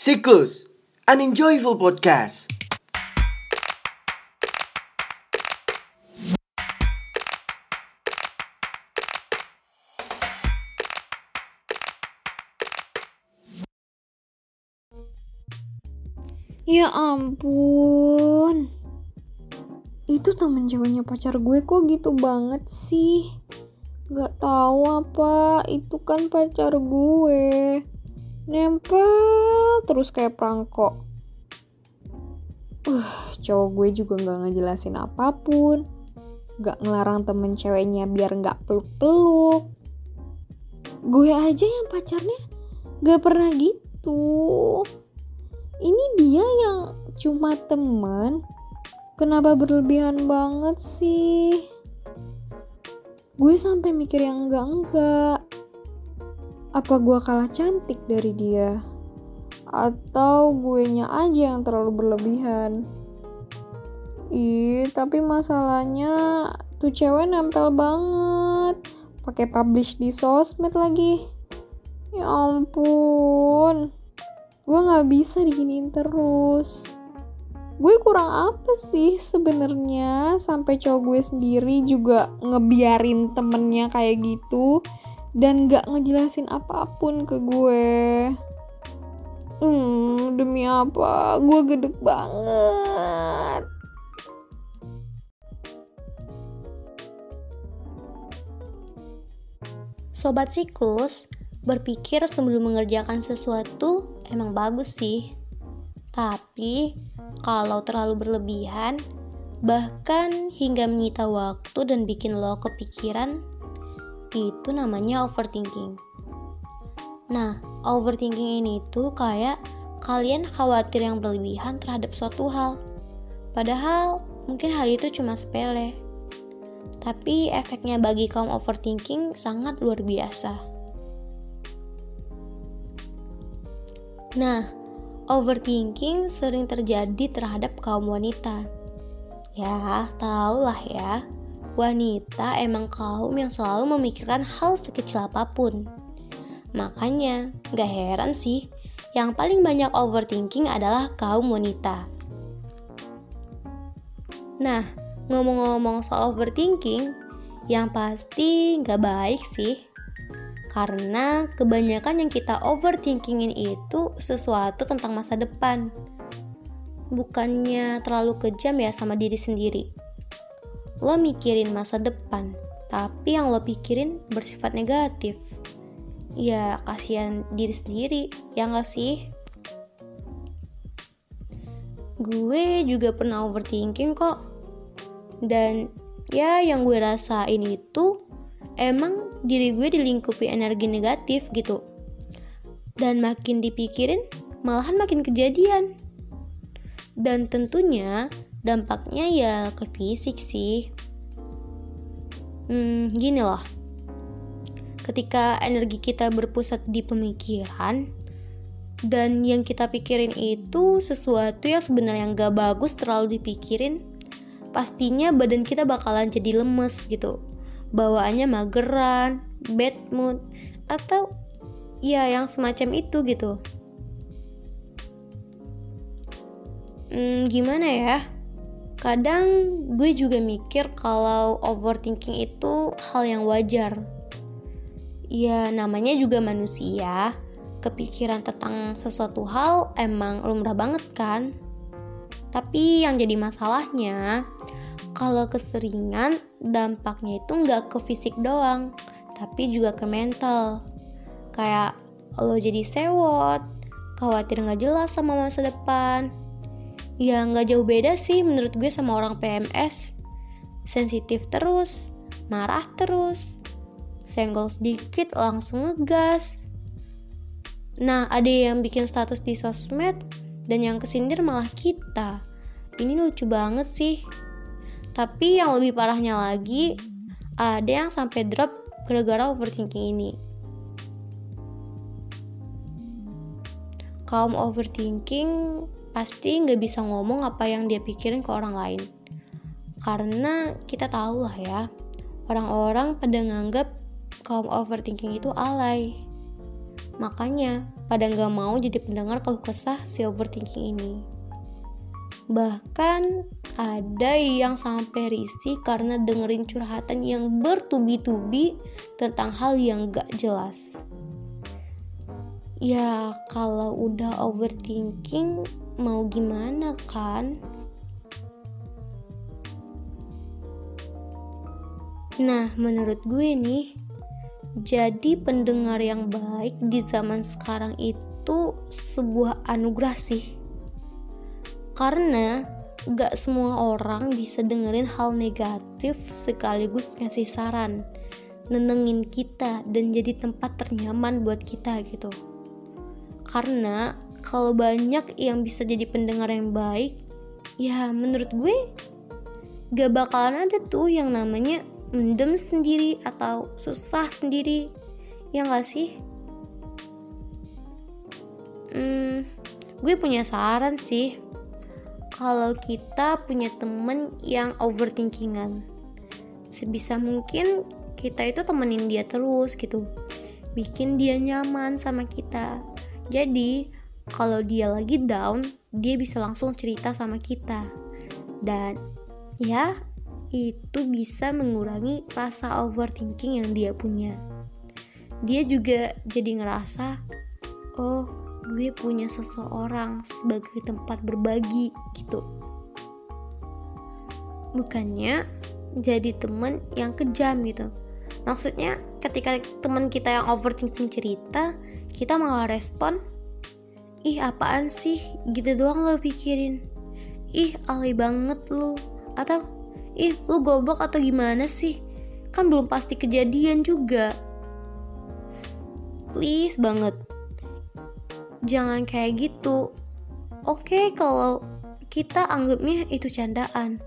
Siklus, an enjoyable podcast. Ya ampun. Itu temen ceweknya pacar gue kok gitu banget sih. Gak tahu apa, itu kan pacar gue. Nempel terus kayak perangkok. Uh, cowok gue juga gak ngejelasin apa pun. Gak ngelarang temen ceweknya biar gak peluk-peluk. Gue aja yang pacarnya gak pernah gitu ini dia yang cuma teman kenapa berlebihan banget sih gue sampai mikir yang enggak enggak apa gue kalah cantik dari dia? Atau gue nya aja yang terlalu berlebihan? Ih tapi masalahnya tuh cewek nempel banget. Pakai publish di sosmed lagi. Ya ampun. Gue nggak bisa diginiin terus. Gue kurang apa sih sebenarnya? Sampai cowok gue sendiri juga ngebiarin temennya kayak gitu dan gak ngejelasin apa pun ke gue. Hmm demi apa? Gue gedek banget. Sobat siklus, berpikir sebelum mengerjakan sesuatu emang bagus sih. Tapi kalau terlalu berlebihan, bahkan hingga menyita waktu dan bikin lo kepikiran, itu namanya overthinking. Nah, overthinking ini tuh kayak kalian khawatir yang berlebihan terhadap suatu hal. Padahal mungkin hal itu cuma sepele. Tapi efeknya bagi kaum overthinking sangat luar biasa. Nah, overthinking sering terjadi terhadap kaum wanita. Ya, tahulah ya. Wanita emang kaum yang selalu memikirkan hal sekecil apa pun. Makanya, gak heran sih, yang paling banyak overthinking adalah kaum wanita. Nah, ngomong-ngomong soal overthinking, yang pasti gak baik sih karena kebanyakan yang kita overthinkingin itu sesuatu tentang masa depan. Bukannya terlalu kejam ya sama diri sendiri. Lo mikirin masa depan, tapi yang lo pikirin bersifat negatif. Ya, kasihan diri sendiri, ya gak sih? Gue juga pernah overthinking kok. Dan ya yang gue rasain itu emang diri gue dilingkupi energi negatif gitu dan makin dipikirin malahan makin kejadian dan tentunya dampaknya ya ke fisik sih hmm, gini loh ketika energi kita berpusat di pemikiran dan yang kita pikirin itu sesuatu yang sebenarnya gak bagus terlalu dipikirin pastinya badan kita bakalan jadi lemes gitu bawaannya mageran, bad mood, atau ya yang semacam itu gitu. Hmm, gimana ya? Kadang gue juga mikir kalau overthinking itu hal yang wajar. Ya namanya juga manusia, kepikiran tentang sesuatu hal emang lumrah banget kan? Tapi yang jadi masalahnya, kalau keseringan dampaknya itu nggak ke fisik doang tapi juga ke mental kayak lo jadi sewot khawatir nggak jelas sama masa depan ya nggak jauh beda sih menurut gue sama orang PMS sensitif terus marah terus senggol sedikit langsung ngegas. Nah ada yang bikin status di sosmed dan yang kesindir malah kita. Ini lucu banget sih. Tapi yang lebih parahnya lagi, ada yang sampai drop gara-gara overthinking ini. Kaum overthinking pasti nggak bisa ngomong apa yang dia pikirin ke orang lain. Karena kita tahu lah ya, orang-orang pada nganggap kaum overthinking itu alay. Makanya pada nggak mau jadi pendengar kalau kesah si overthinking ini. Bahkan ada yang sampai risih karena dengerin curhatan yang bertubi-tubi tentang hal yang gak jelas. Ya kalau udah overthinking mau gimana kan? Nah, menurut gue nih, jadi pendengar yang baik di zaman sekarang itu sebuah anugerah sih. Karena gak semua orang bisa dengerin hal negatif sekaligus ngasih saran, nenengin kita dan jadi tempat ternyaman buat kita gitu. Karena kalau banyak yang bisa jadi pendengar yang baik, ya menurut gue gak bakalan ada tuh yang namanya mendem sendiri atau susah sendiri. Ya gak sih? Hmm, gue punya saran sih. Kalau kita punya temen yang overthinkingan sebisa mungkin kita itu temenin dia terus gitu. Bikin dia nyaman sama kita. Jadi kalau dia lagi down dia bisa langsung cerita sama kita dan ya itu bisa mengurangi rasa overthinking yang dia punya. Dia juga jadi ngerasa, oh gue punya seseorang sebagai tempat berbagi gitu. Bukannya jadi temen yang kejam gitu. Maksudnya ketika teman kita yang overthinking cerita, kita malah respon, ih apaan sih? Gitu doang lo pikirin. Ih alay banget lu. Atau ih lu goblok atau gimana sih? Kan belum pasti kejadian juga. Please banget. Jangan kayak gitu. Oke kalau kita anggapnya itu candaan.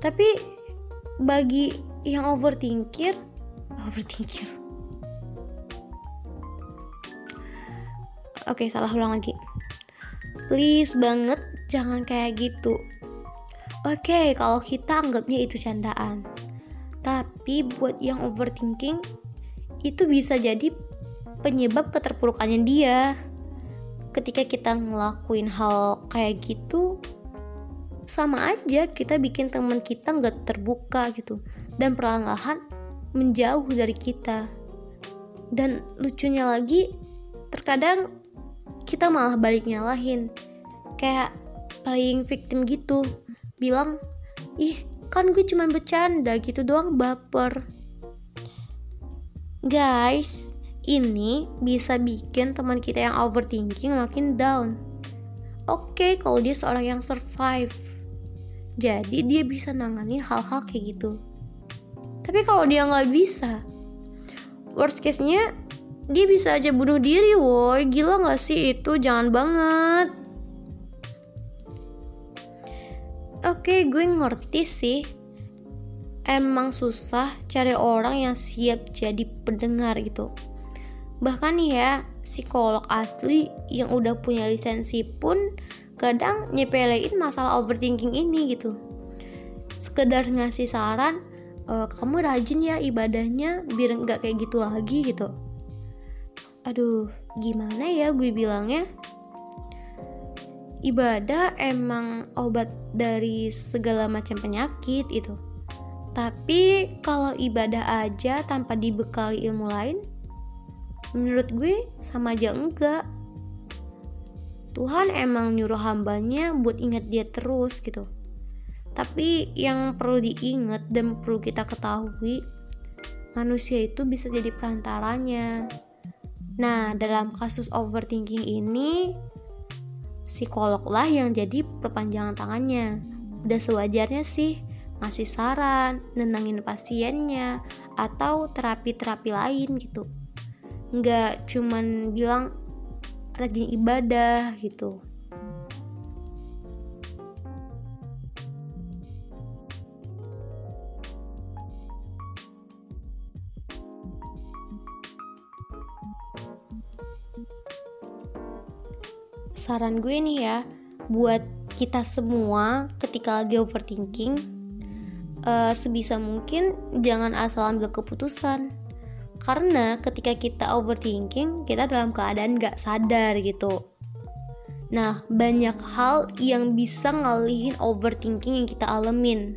Tapi bagi yang overthinking overthinking oke salah ulang lagi please banget jangan kayak gitu Oke, okay, kalau kita anggapnya itu candaan. Tapi buat yang overthinking, itu bisa jadi penyebab keterpurukannya dia. Ketika kita ngelakuin hal kayak gitu, sama aja kita bikin teman kita nggak terbuka gitu dan perlahan-lahan menjauh dari kita. Dan lucunya lagi, terkadang kita malah balik nyalahin, kayak playing victim gitu. Bilang ih kan gue cuma bercanda gitu doang baper. Guys ini bisa bikin teman kita yang overthinking makin down. Oke okay, kalau dia seorang yang survive. Jadi dia bisa nanganin hal-hal kayak gitu. Tapi kalau dia nggak bisa worst case nya dia bisa aja bunuh diri woi gila nggak sih itu jangan banget Oke, gue ngerti sih. Emang susah cari orang yang siap jadi pendengar gitu. Bahkan ya, psikolog asli yang udah punya lisensi pun kadang nyepelein masalah overthinking ini gitu. Sekedar ngasih saran, e, kamu rajin ya ibadahnya biar nggak kayak gitu lagi gitu. Aduh, gimana ya gue bilangnya? ibadah emang obat dari segala macam penyakit itu. Tapi kalau ibadah aja tanpa dibekali ilmu lain, menurut gue sama aja enggak. Tuhan emang nyuruh hambanya buat ingat dia terus gitu. Tapi yang perlu diingat dan perlu kita ketahui, manusia itu bisa jadi perantaranya. Nah, dalam kasus overthinking ini, psikolog lah yang jadi perpanjangan tangannya. Udah sewajarnya sih ngasih saran, nenangin pasiennya, atau terapi-terapi lain gitu. Nggak cuman bilang rajin ibadah gitu. Saran gue nih ya buat kita semua ketika lagi overthinking uh, sebisa mungkin jangan asal ambil keputusan Karena ketika kita overthinking, kita dalam keadaan gak sadar gitu. Nah, banyak hal yang bisa ngalihin overthinking yang kita alamin.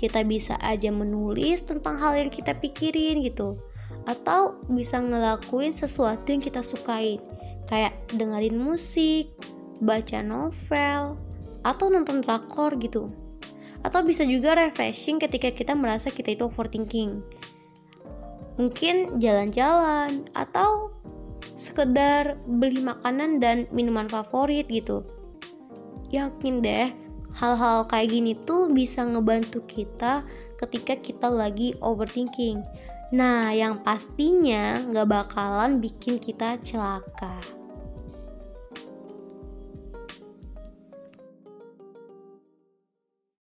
Kita bisa aja menulis tentang hal yang kita pikirin gitu. Atau bisa ngelakuin sesuatu yang kita sukain. Kayak dengerin musik, baca novel, atau nonton drakor gitu. Atau bisa juga refreshing ketika kita merasa kita itu overthinking. Mungkin jalan-jalan atau sekedar beli makanan dan minuman favorit gitu. Yakin deh hal-hal kayak gini tuh bisa ngebantu kita ketika kita lagi overthinking nah yang pastinya gak bakalan bikin kita celaka